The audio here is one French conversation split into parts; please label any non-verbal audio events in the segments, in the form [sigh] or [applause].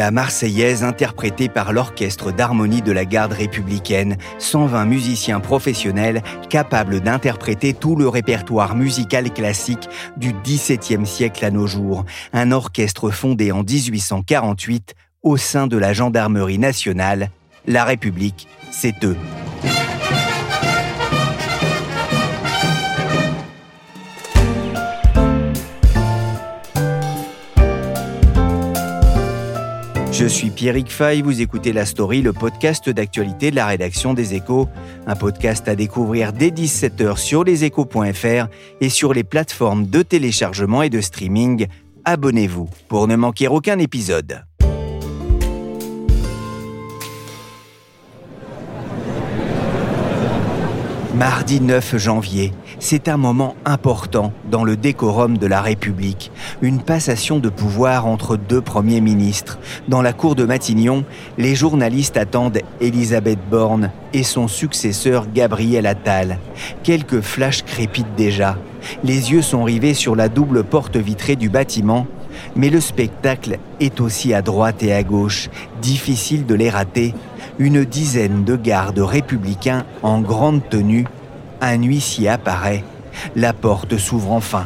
La Marseillaise interprétée par l'Orchestre d'harmonie de la garde républicaine, 120 musiciens professionnels capables d'interpréter tout le répertoire musical classique du XVIIe siècle à nos jours. Un orchestre fondé en 1848 au sein de la Gendarmerie nationale. La République, c'est eux. Je suis Pierrick Fay, vous écoutez La Story, le podcast d'actualité de la rédaction des Échos. Un podcast à découvrir dès 17h sur leséchos.fr et sur les plateformes de téléchargement et de streaming. Abonnez-vous pour ne manquer aucun épisode. Mardi 9 janvier, c'est un moment important dans le décorum de la République, une passation de pouvoir entre deux premiers ministres. Dans la cour de Matignon, les journalistes attendent Elisabeth Borne et son successeur Gabriel Attal. Quelques flashs crépitent déjà. Les yeux sont rivés sur la double porte vitrée du bâtiment, mais le spectacle est aussi à droite et à gauche, difficile de les rater une dizaine de gardes républicains en grande tenue. Un huissier apparaît. La porte s'ouvre enfin.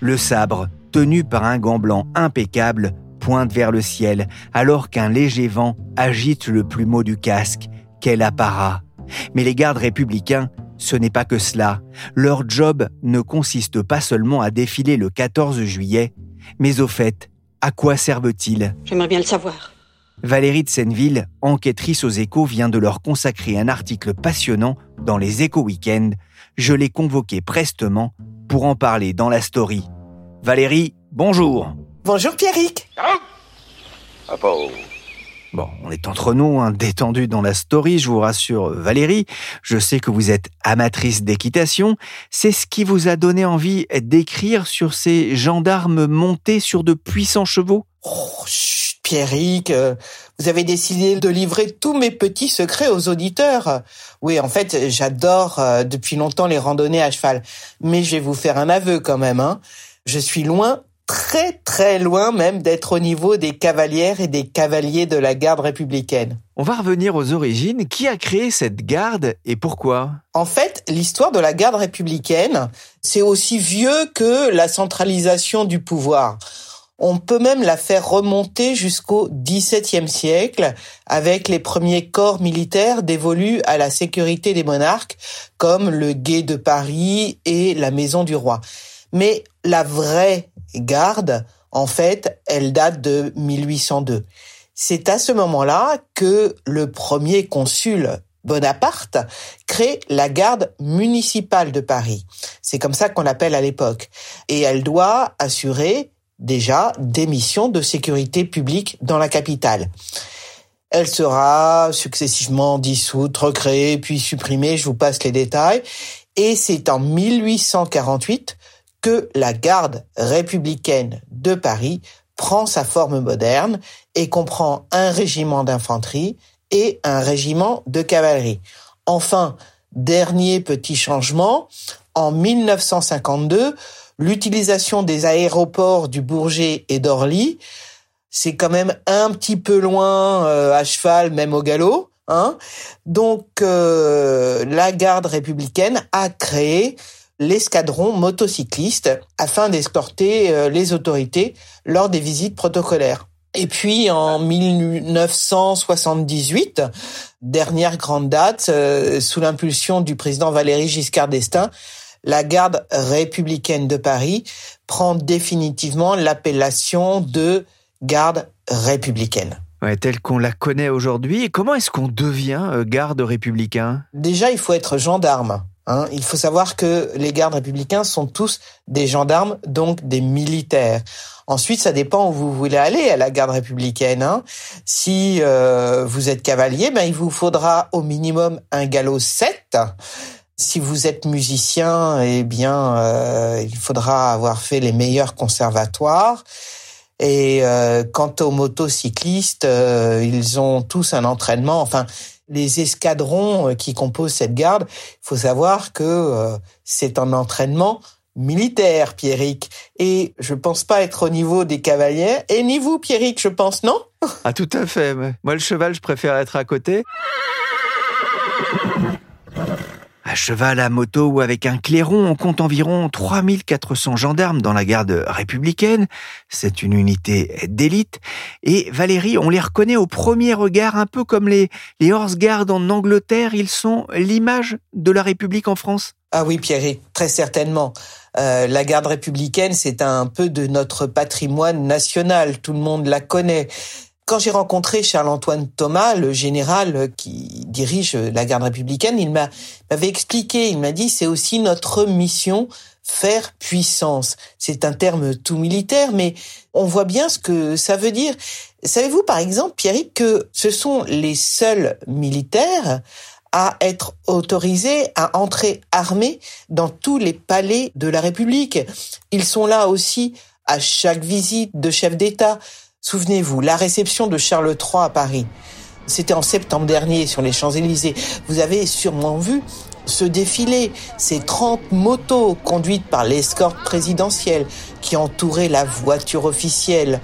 Le sabre, tenu par un gant blanc impeccable, pointe vers le ciel, alors qu'un léger vent agite le plumeau du casque. Quel apparat Mais les gardes républicains, ce n'est pas que cela. Leur job ne consiste pas seulement à défiler le 14 juillet, mais au fait à quoi servent-ils? J'aimerais bien le savoir. Valérie de Senneville, enquêtrice aux échos, vient de leur consacrer un article passionnant dans les échos week-end. Je l'ai convoqué prestement pour en parler dans la story. Valérie, bonjour. Bonjour Pierrick. Ah, Bon, on est entre nous, hein, détendu dans la story, je vous rassure Valérie. Je sais que vous êtes amatrice d'équitation. C'est ce qui vous a donné envie d'écrire sur ces gendarmes montés sur de puissants chevaux? Oh, chut, Pierrick, euh, vous avez décidé de livrer tous mes petits secrets aux auditeurs. Oui, en fait, j'adore euh, depuis longtemps les randonnées à cheval. Mais je vais vous faire un aveu quand même. Hein. Je suis loin très très loin même d'être au niveau des cavalières et des cavaliers de la garde républicaine. On va revenir aux origines. Qui a créé cette garde et pourquoi? En fait, l'histoire de la garde républicaine, c'est aussi vieux que la centralisation du pouvoir. On peut même la faire remonter jusqu'au XVIIe siècle avec les premiers corps militaires dévolus à la sécurité des monarques comme le Guet de Paris et la Maison du Roi. Mais la vraie garde, en fait, elle date de 1802. C'est à ce moment-là que le premier consul Bonaparte crée la garde municipale de Paris. C'est comme ça qu'on l'appelle à l'époque. Et elle doit assurer déjà des missions de sécurité publique dans la capitale. Elle sera successivement dissoute, recréée, puis supprimée, je vous passe les détails. Et c'est en 1848 que la garde républicaine de Paris prend sa forme moderne et comprend un régiment d'infanterie et un régiment de cavalerie. Enfin, dernier petit changement, en 1952, l'utilisation des aéroports du Bourget et d'Orly, c'est quand même un petit peu loin euh, à cheval, même au galop. Hein Donc, euh, la garde républicaine a créé l'escadron motocycliste afin d'escorter euh, les autorités lors des visites protocolaires. Et puis en 1978, dernière grande date, euh, sous l'impulsion du président Valéry Giscard d'Estaing, la garde républicaine de Paris prend définitivement l'appellation de garde républicaine. Ouais, telle qu'on la connaît aujourd'hui. Et comment est-ce qu'on devient euh, garde républicain? Déjà, il faut être gendarme. Hein. Il faut savoir que les gardes républicains sont tous des gendarmes, donc des militaires. Ensuite, ça dépend où vous voulez aller à la garde républicaine. Hein. Si euh, vous êtes cavalier, ben, il vous faudra au minimum un galop 7. Si vous êtes musicien, eh bien, euh, il faudra avoir fait les meilleurs conservatoires. Et euh, quant aux motocyclistes, euh, ils ont tous un entraînement. Enfin, les escadrons qui composent cette garde, il faut savoir que c'est un entraînement militaire, Pierrick. Et je pense pas être au niveau des cavaliers. Et ni vous, Pierrick, je pense, non? Ah, tout à fait. Moi, le cheval, je préfère être à côté. À cheval, à moto ou avec un clairon, on compte environ 3400 gendarmes dans la garde républicaine. C'est une unité d'élite. Et Valérie, on les reconnaît au premier regard un peu comme les, les Horse Guards en Angleterre. Ils sont l'image de la République en France. Ah oui, Pierre, très certainement. Euh, la garde républicaine, c'est un peu de notre patrimoine national. Tout le monde la connaît. Quand j'ai rencontré Charles-Antoine Thomas, le général qui dirige la garde républicaine, il m'avait expliqué, il m'a dit, c'est aussi notre mission faire puissance. C'est un terme tout militaire, mais on voit bien ce que ça veut dire. Savez-vous, par exemple, Pierrick, que ce sont les seuls militaires à être autorisés à entrer armés dans tous les palais de la République? Ils sont là aussi à chaque visite de chef d'État. Souvenez-vous, la réception de Charles III à Paris, c'était en septembre dernier sur les Champs-Élysées. Vous avez sûrement vu ce défilé, ces 30 motos conduites par l'escorte présidentielle qui entouraient la voiture officielle.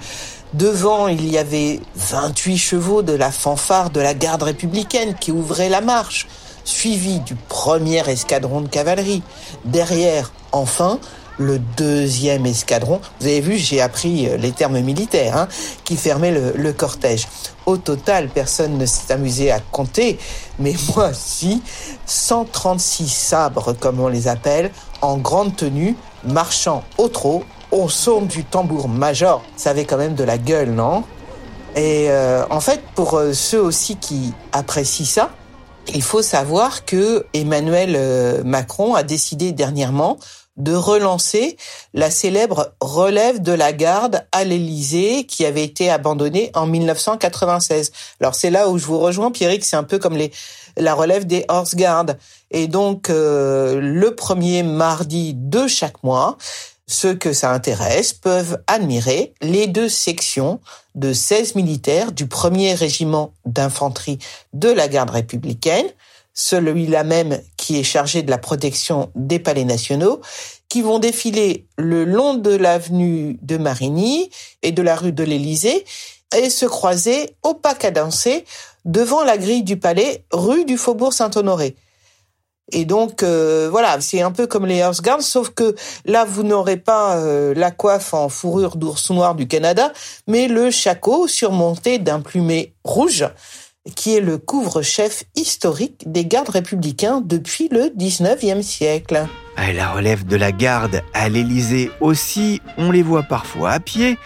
Devant, il y avait 28 chevaux de la fanfare de la garde républicaine qui ouvrait la marche, suivi du premier escadron de cavalerie. Derrière, enfin, le deuxième escadron. Vous avez vu, j'ai appris euh, les termes militaires, hein, qui fermait le, cortège. Au total, personne ne s'est amusé à compter, mais [laughs] moi si, 136 sabres, comme on les appelle, en grande tenue, marchant au trot, au son du tambour major. Ça avait quand même de la gueule, non? Et euh, en fait, pour euh, ceux aussi qui apprécient ça, il faut savoir que Emmanuel Macron a décidé dernièrement de relancer la célèbre relève de la garde à l'Élysée qui avait été abandonnée en 1996. Alors c'est là où je vous rejoins, Pierrick, c'est un peu comme les la relève des Horse Guards. Et donc euh, le premier mardi de chaque mois, ceux que ça intéresse peuvent admirer les deux sections de 16 militaires du premier régiment d'infanterie de la garde républicaine, celui-là même qui est chargé de la protection des palais nationaux, qui vont défiler le long de l'avenue de Marigny et de la rue de l'Élysée et se croiser au pas cadencé devant la grille du palais, rue du Faubourg Saint-Honoré. Et donc euh, voilà, c'est un peu comme les House Guards, sauf que là vous n'aurez pas euh, la coiffe en fourrure d'ours noir du Canada, mais le shako surmonté d'un plumet rouge qui est le couvre-chef historique des gardes républicains depuis le 19e siècle. La relève de la garde à l'Élysée aussi, on les voit parfois à pied,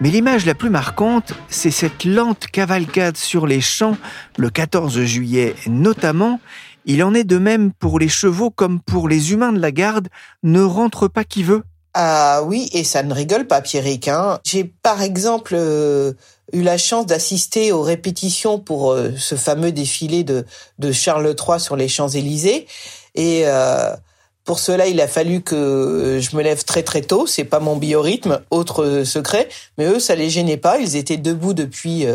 mais l'image la plus marquante, c'est cette lente cavalcade sur les champs le 14 juillet notamment. Il en est de même pour les chevaux comme pour les humains de la garde, ne rentre pas qui veut. Ah oui, et ça ne rigole pas, Pierrick. Hein. J'ai par exemple euh, eu la chance d'assister aux répétitions pour euh, ce fameux défilé de, de Charles III sur les Champs-Élysées. Et euh, pour cela, il a fallu que je me lève très très tôt. C'est pas mon biorhythme, autre secret. Mais eux, ça les gênait pas. Ils étaient debout depuis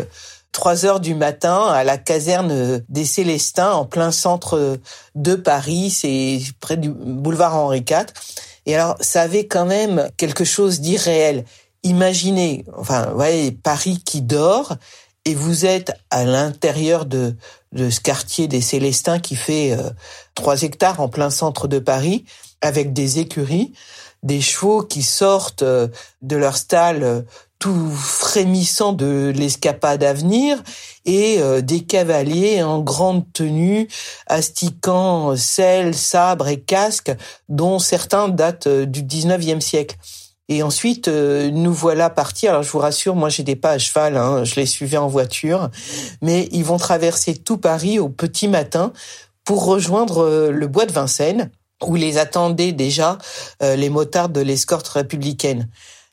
3 heures du matin à la caserne des Célestins en plein centre de Paris. C'est près du boulevard Henri IV. Et alors, ça avait quand même quelque chose d'irréel. Imaginez, enfin, voyez, Paris qui dort et vous êtes à l'intérieur de, de ce quartier des Célestins qui fait euh, trois 3 hectares en plein centre de Paris avec des écuries, des chevaux qui sortent euh, de leur stalle euh, tout frémissant de l'escapade à venir et des cavaliers en grande tenue, astiquant sel, sabre et casque, dont certains datent du 19e siècle. Et ensuite, nous voilà partis. Alors, je vous rassure, moi, j'étais pas à cheval, hein, je les suivais en voiture. Mais ils vont traverser tout Paris au petit matin pour rejoindre le bois de Vincennes, où les attendaient déjà les motards de l'escorte républicaine.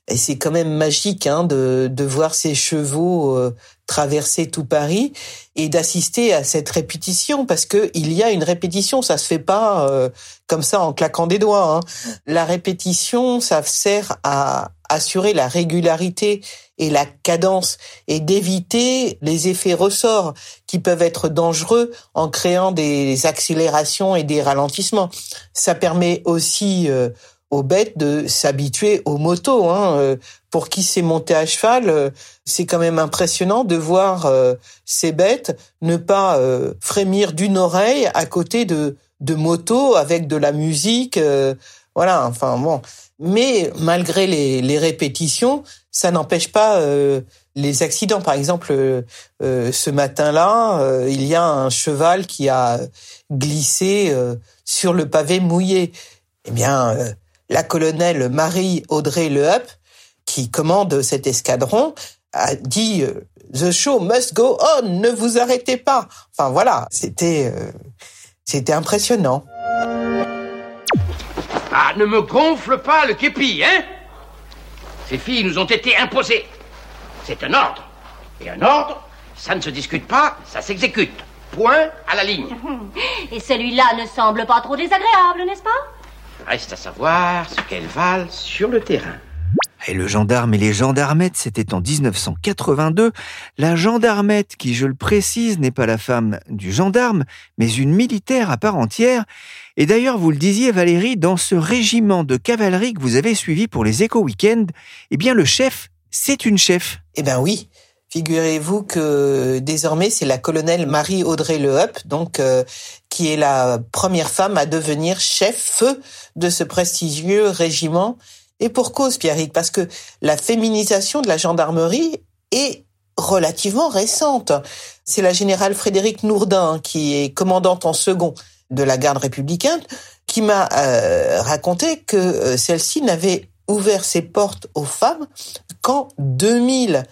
Et c'est quand même magique hein, de, de voir ces chevaux euh, traverser tout Paris et d'assister à cette répétition parce que il y a une répétition, ça se fait pas euh, comme ça en claquant des doigts. Hein. La répétition, ça sert à assurer la régularité et la cadence et d'éviter les effets ressorts qui peuvent être dangereux en créant des accélérations et des ralentissements. Ça permet aussi euh, aux bêtes de s'habituer aux motos. Hein. Euh, pour qui s'est monté à cheval, euh, c'est quand même impressionnant de voir euh, ces bêtes ne pas frémir d'une oreille à côté de de motos avec de la musique. voilà, enfin bon. Mais malgré les, les répétitions, ça n'empêche pas les accidents. Par exemple, ce matin-là, il y a un cheval qui a glissé sur le pavé mouillé. Eh bien, la colonelle Marie-Audrey Lehup, qui commande cet escadron, a dit euh, The show must go on, ne vous arrêtez pas. Enfin voilà, c'était euh, c'était impressionnant. Ah, ne me gonfle pas le képi, hein Ces filles nous ont été imposées. C'est un ordre. Et un ordre, ça ne se discute pas, ça s'exécute. Point à la ligne. [laughs] Et celui-là ne semble pas trop désagréable, n'est-ce pas? Reste à savoir ce qu'elles valent sur le terrain. Et le gendarme et les gendarmettes, c'était en 1982. La gendarmette, qui, je le précise, n'est pas la femme du gendarme, mais une militaire à part entière. Et d'ailleurs, vous le disiez, Valérie, dans ce régiment de cavalerie que vous avez suivi pour les éco-weekends, eh bien, le chef, c'est une chef. Eh ben oui. Figurez-vous que désormais c'est la colonelle Marie-Audrey Lehup, donc euh, qui est la première femme à devenir chef de ce prestigieux régiment. Et pour cause, Pierrick, parce que la féminisation de la gendarmerie est relativement récente. C'est la générale Frédéric Nourdin, qui est commandante en second de la garde républicaine, qui m'a euh, raconté que euh, celle-ci n'avait ouvert ses portes aux femmes qu'en 2000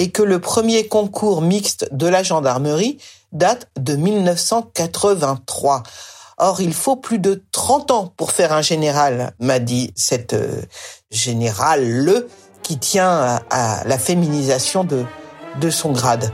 et que le premier concours mixte de la gendarmerie date de 1983. Or, il faut plus de 30 ans pour faire un général, m'a dit cette euh, générale le qui tient à, la féminisation de, de son grade.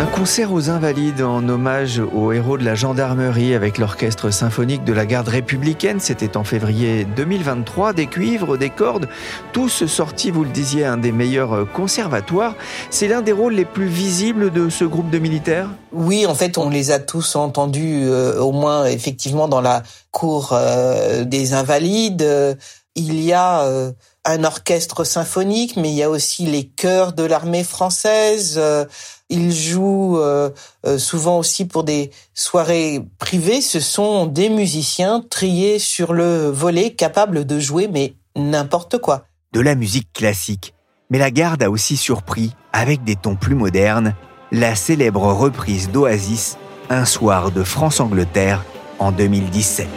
Un concert aux Invalides en hommage aux héros de la gendarmerie avec l'orchestre symphonique de la garde républicaine. C'était en février 2023. Des cuivres, des cordes, tous sortis, vous le disiez, un des meilleurs conservatoires. C'est l'un des rôles les plus visibles de ce groupe de militaires? Oui, en fait, on les a tous entendus, euh, au moins effectivement dans la cour euh, des Invalides. Il y a euh, un orchestre symphonique, mais il y a aussi les chœurs de l'armée française. Ils jouent euh, euh, souvent aussi pour des soirées privées. Ce sont des musiciens triés sur le volet, capables de jouer mais n'importe quoi. De la musique classique. Mais la garde a aussi surpris, avec des tons plus modernes, la célèbre reprise d'Oasis, Un soir de France-Angleterre en 2017.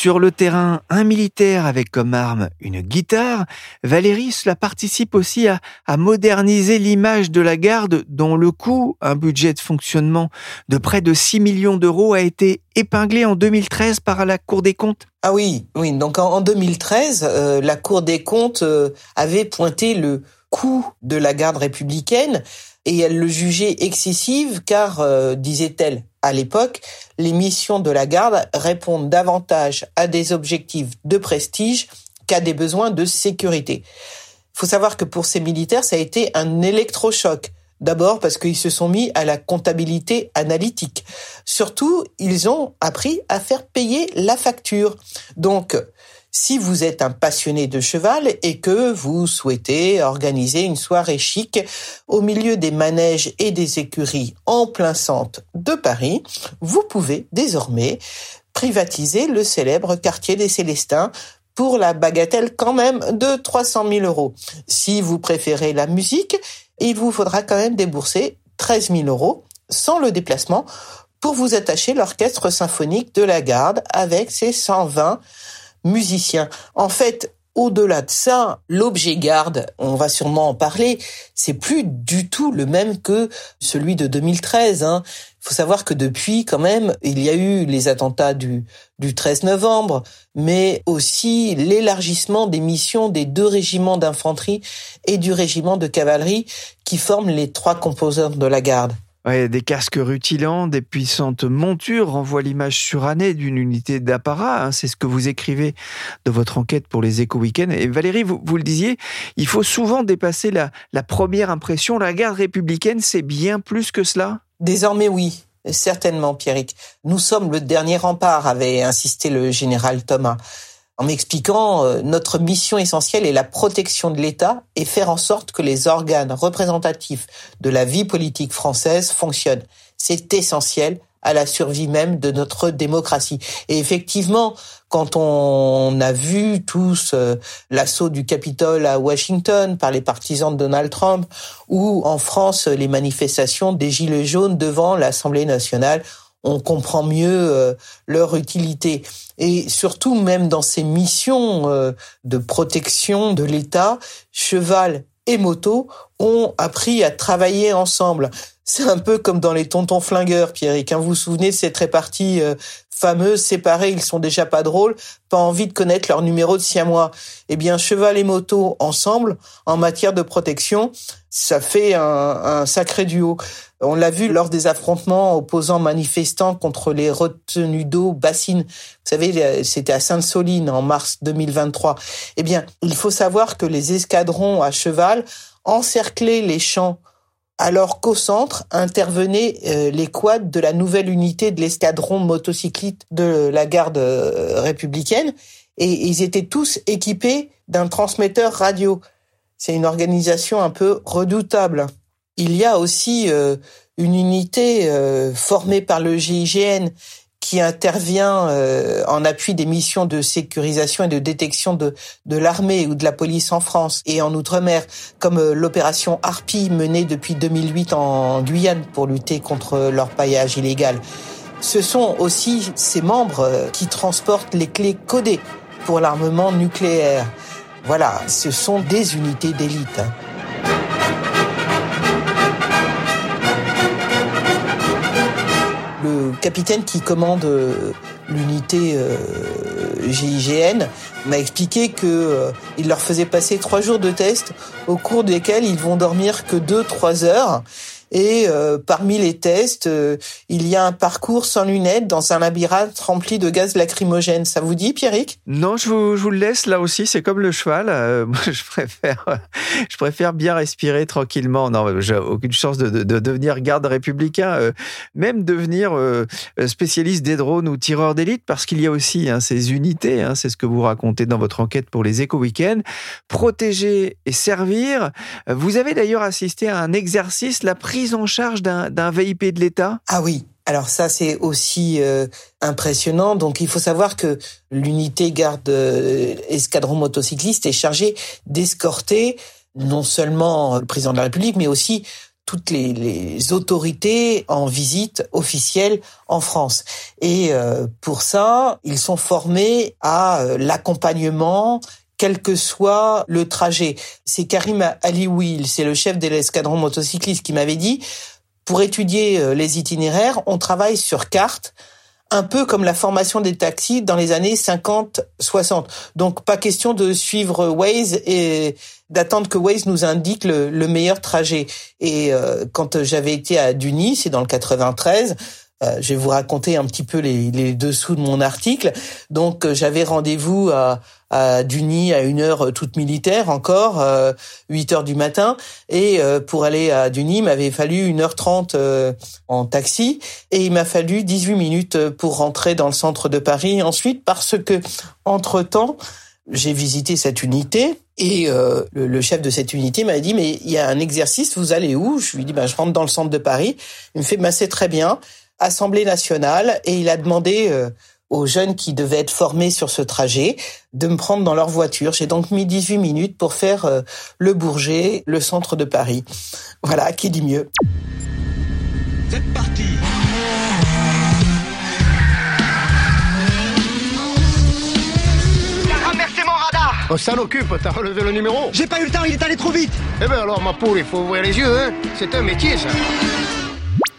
Sur le terrain, un militaire avec comme arme une guitare, Valérie cela participe aussi à, moderniser l'image de la garde dont le coût, un budget de fonctionnement de près de 6 millions d'euros a été épinglé en 2013 par la Cour des comptes. Ah oui, oui. Donc en, 2013, euh, la Cour des comptes euh, avait pointé le coût de la garde républicaine et elle le jugeait excessive car, euh, disait-elle, à l'époque, les missions de la garde répondent davantage à des objectifs de prestige qu'à des besoins de sécurité. Il faut savoir que pour ces militaires, ça a été un électrochoc. D'abord parce qu'ils se sont mis à la comptabilité analytique. Surtout, ils ont appris à faire payer la facture. Donc, si vous êtes un passionné de cheval et que vous souhaitez organiser une soirée chic au milieu des manèges et des écuries en plein centre de Paris, vous pouvez désormais privatiser le célèbre quartier des Célestins pour la bagatelle quand même de 300 000 euros. Si vous préférez la musique, il vous faudra quand même débourser 13 000 euros sans le déplacement pour vous attacher l'orchestre symphonique de la garde avec ses 120 musiciens. En fait, au-delà de ça, l'objet garde, on va sûrement en parler, c'est plus du tout le même que celui de 2013. Hein. Faut savoir que depuis, quand même, il y a eu les attentats du, du 13 novembre, mais aussi l'élargissement des missions des deux régiments d'infanterie et du régiment de cavalerie qui forment les trois composantes de la garde des casques rutilants, des puissantes montures renvoient l'image surannée d'une unité d'apparat. Hein. c'est ce que vous écrivez de votre enquête pour les éco-weekends. Et Valérie, vous, le disiez, il faut souvent dépasser la, la première impression. La garde républicaine, c'est bien plus que cela? Désormais, oui. Certainement, Pierrick. Nous sommes le dernier rempart, avait insisté le général Thomas en m'expliquant euh, notre mission essentielle est la protection de l'État et faire en sorte que les organes représentatifs de la vie politique française fonctionnent. C'est essentiel à la survie même de notre démocratie. Et effectivement, quand on a vu tous euh, l'assaut du Capitole à Washington par les partisans de Donald Trump, ou en France les manifestations des Gilets jaunes devant l'Assemblée nationale, on comprend mieux euh, leur utilité. Et surtout, même dans ces missions euh, de protection de l'État, cheval et moto ont appris à travailler ensemble. C'est un peu comme dans les tontons flingueurs, Pierrick. Hein. Vous vous souvenez de cette répartie euh, fameuse, séparés, ils sont déjà pas drôles, pas envie de connaître leur numéro de siamois. Eh bien, cheval et moto ensemble, en matière de protection, ça fait un, un sacré duo. On l'a vu lors des affrontements opposant manifestants contre les retenues d'eau bassines. Vous savez, c'était à Sainte-Soline en mars 2023. Eh bien, il faut savoir que les escadrons à cheval encerclaient les champs alors qu'au centre intervenaient euh, les quads de la nouvelle unité de l'escadron motocycliste de la garde euh, républicaine et ils étaient tous équipés d'un transmetteur radio. C'est une organisation un peu redoutable. Il y a aussi euh, une unité formée par le GIGN qui intervient euh, en appui des missions de sécurisation et de détection de, de l'armée ou de la police en France et en Outre-mer, comme l'opération Harpie menée depuis 2008 en Guyane pour lutter contre l'orpaillage illégal. Ce sont aussi ces membres qui transportent les clés codées pour l'armement nucléaire. Voilà, ce sont des unités d'élite. Le capitaine qui commande euh, l'unité euh, GIGN m'a expliqué que euh, leur faisait passer trois jours de test au cours desquels ils vont dormir que deux trois heures et euh, parmi les tests, euh, il y a un parcours sans lunettes dans un labyrinthe rempli de gaz lacrymogène. Ça vous dit, Pierrick? Non, je vous, le laisse là aussi. C'est comme le cheval. Euh, [laughs] moi, je préfère, je préfère bien respirer tranquillement. Non, j'ai aucune chance de, devenir garde républicain, même devenir spécialiste des drones ou tireur d'élite, parce qu'il y a aussi hein, ces unités. Hein, c'est ce que vous racontez dans votre enquête pour les éco-weekends. Protéger et servir. Vous avez d'ailleurs assisté à un exercice, la prise en charge d'un VIP de l'État? Ah oui, alors ça c'est aussi euh, impressionnant. Donc il faut savoir que l'unité garde euh, escadron motocycliste est chargée d'escorter non seulement le président de la République, mais aussi toutes les, autorités en visite officielle en France. Et euh, pour ça, ils sont formés à l'accompagnement quel que soit le trajet. C'est Karim Alioui, c'est le chef de l'escadron motocycliste qui m'avait dit, pour étudier euh, les itinéraires, on travaille sur carte, un peu comme la formation des taxis dans les années 50-60. Donc pas question de suivre Waze et d'attendre que Waze nous indique le, meilleur trajet. Et euh, quand j'avais été à Duny, c'est dans le 93, euh, je vais vous raconter un petit peu les, les dessous de mon article. Donc euh, j'avais rendez-vous à, à Duny à une heure toute militaire encore, euh, 8 heures du matin. Et euh, pour aller à Duny, il m'avait fallu 1h30 en taxi. Et il m'a fallu 18 minutes pour rentrer dans le centre de Paris ensuite parce que, entre-temps, j'ai visité cette unité et euh, le, chef de cette unité m'a dit mais il y a un exercice, vous allez où? Je lui dis ben je rentre dans le centre de Paris. Il me fait ben c'est très bien. Assemblée nationale et il a demandé euh, aux jeunes qui devaient être formés sur ce trajet de me prendre dans leur voiture. J'ai donc mis 18 minutes pour faire euh, le Bourget, le centre de Paris. Voilà, qui dit mieux. C'est parti On s'en occupe, t'as relevé le numéro J'ai pas eu le temps, il est allé trop vite Eh ben alors, ma poule, il faut ouvrir les yeux, hein C'est un métier, ça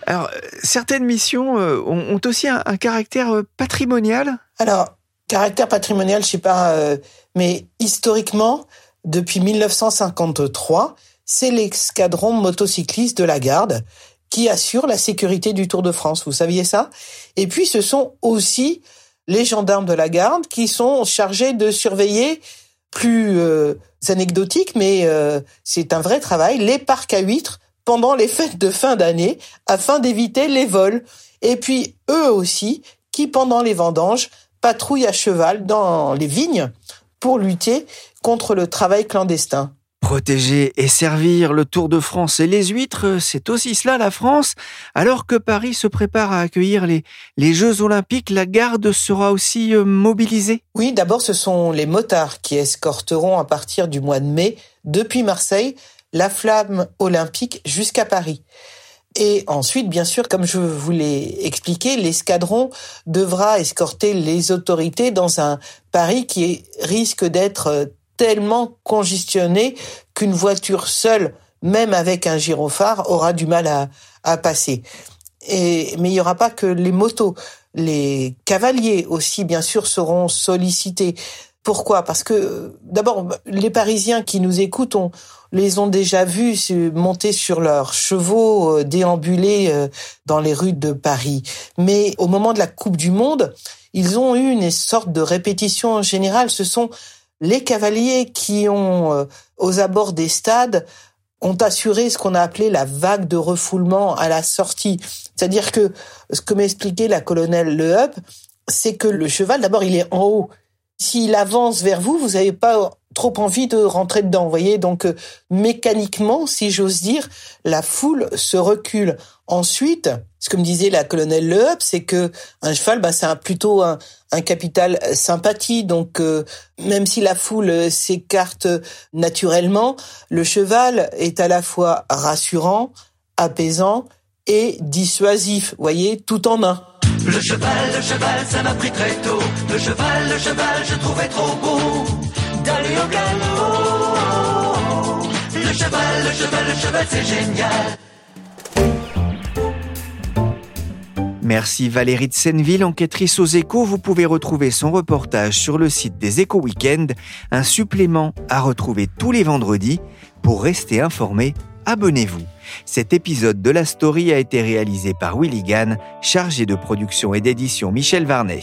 Alors, certaines missions euh, ont, aussi un, caractère euh, patrimonial? Alors, caractère patrimonial, je sais pas, euh, mais historiquement, depuis 1953, c'est l'escadron motocycliste de la garde qui assure la sécurité du Tour de France. Vous saviez ça? Et puis, ce sont aussi les gendarmes de la garde qui sont chargés de surveiller plus anecdotique, mais c'est un vrai travail, les parcs à huîtres pendant les fêtes de fin d'année afin d'éviter les vols. Et puis eux aussi qui, pendant les vendanges, patrouillent à cheval dans les vignes pour lutter contre le travail clandestin. Protéger et servir le Tour de France et les huîtres, c'est aussi cela la France. Alors que Paris se prépare à accueillir les, les Jeux Olympiques, la garde sera aussi euh, mobilisée Oui, d'abord ce sont les motards qui escorteront à partir du mois de mai, depuis Marseille, la flamme olympique jusqu'à Paris. Et ensuite, bien sûr, comme je vous l'ai expliqué, l'escadron devra escorter les autorités dans un Paris qui risque d'être euh, tellement congestionné qu'une voiture seule, même avec un gyrophare, aura du mal à, passer. Mais il n'y aura pas que les motos. Les cavaliers aussi, bien sûr, seront sollicités. Pourquoi? Parce que d'abord, les Parisiens qui nous écoutent, on les ont déjà vus monter sur leurs chevaux, euh, déambuler euh, dans les rues de Paris. Mais au moment de la Coupe du Monde, ils ont eu une sorte de répétition générale. Ce sont les cavaliers qui ont, euh, aux abords des stades, ont assuré ce qu'on a appelé la vague de refoulement à la sortie. C'est-à-dire que ce que m'expliquait la colonelle Le Hub, c'est que le cheval, d'abord, il est en haut. S'il avance vers vous, vous n'avez pas trop envie de rentrer dedans, vous voyez. Donc, euh, mécaniquement, si j'ose dire, la foule se recule. Ensuite, ce que me disait la colonelle Le c'est que un cheval, bah, c'est plutôt un, capital sympathie. Donc, euh, même si la foule s'écarte naturellement, le cheval est à la fois rassurant, apaisant et dissuasif. Vous voyez, tout en un. Le cheval, le cheval, ça m'a pris très tôt. Le cheval, le cheval, je trouvais trop beau au galop. Le cheval, le cheval, le cheval, c'est génial. Merci Valérie de Senneville, enquêtrice aux échos. Vous pouvez retrouver son reportage sur le site des échos week-end, un supplément à retrouver tous les vendredis. Pour rester informé, abonnez-vous. Cet épisode de la story a été réalisé par Willy Gann, chargé de production et d'édition Michel Varnet.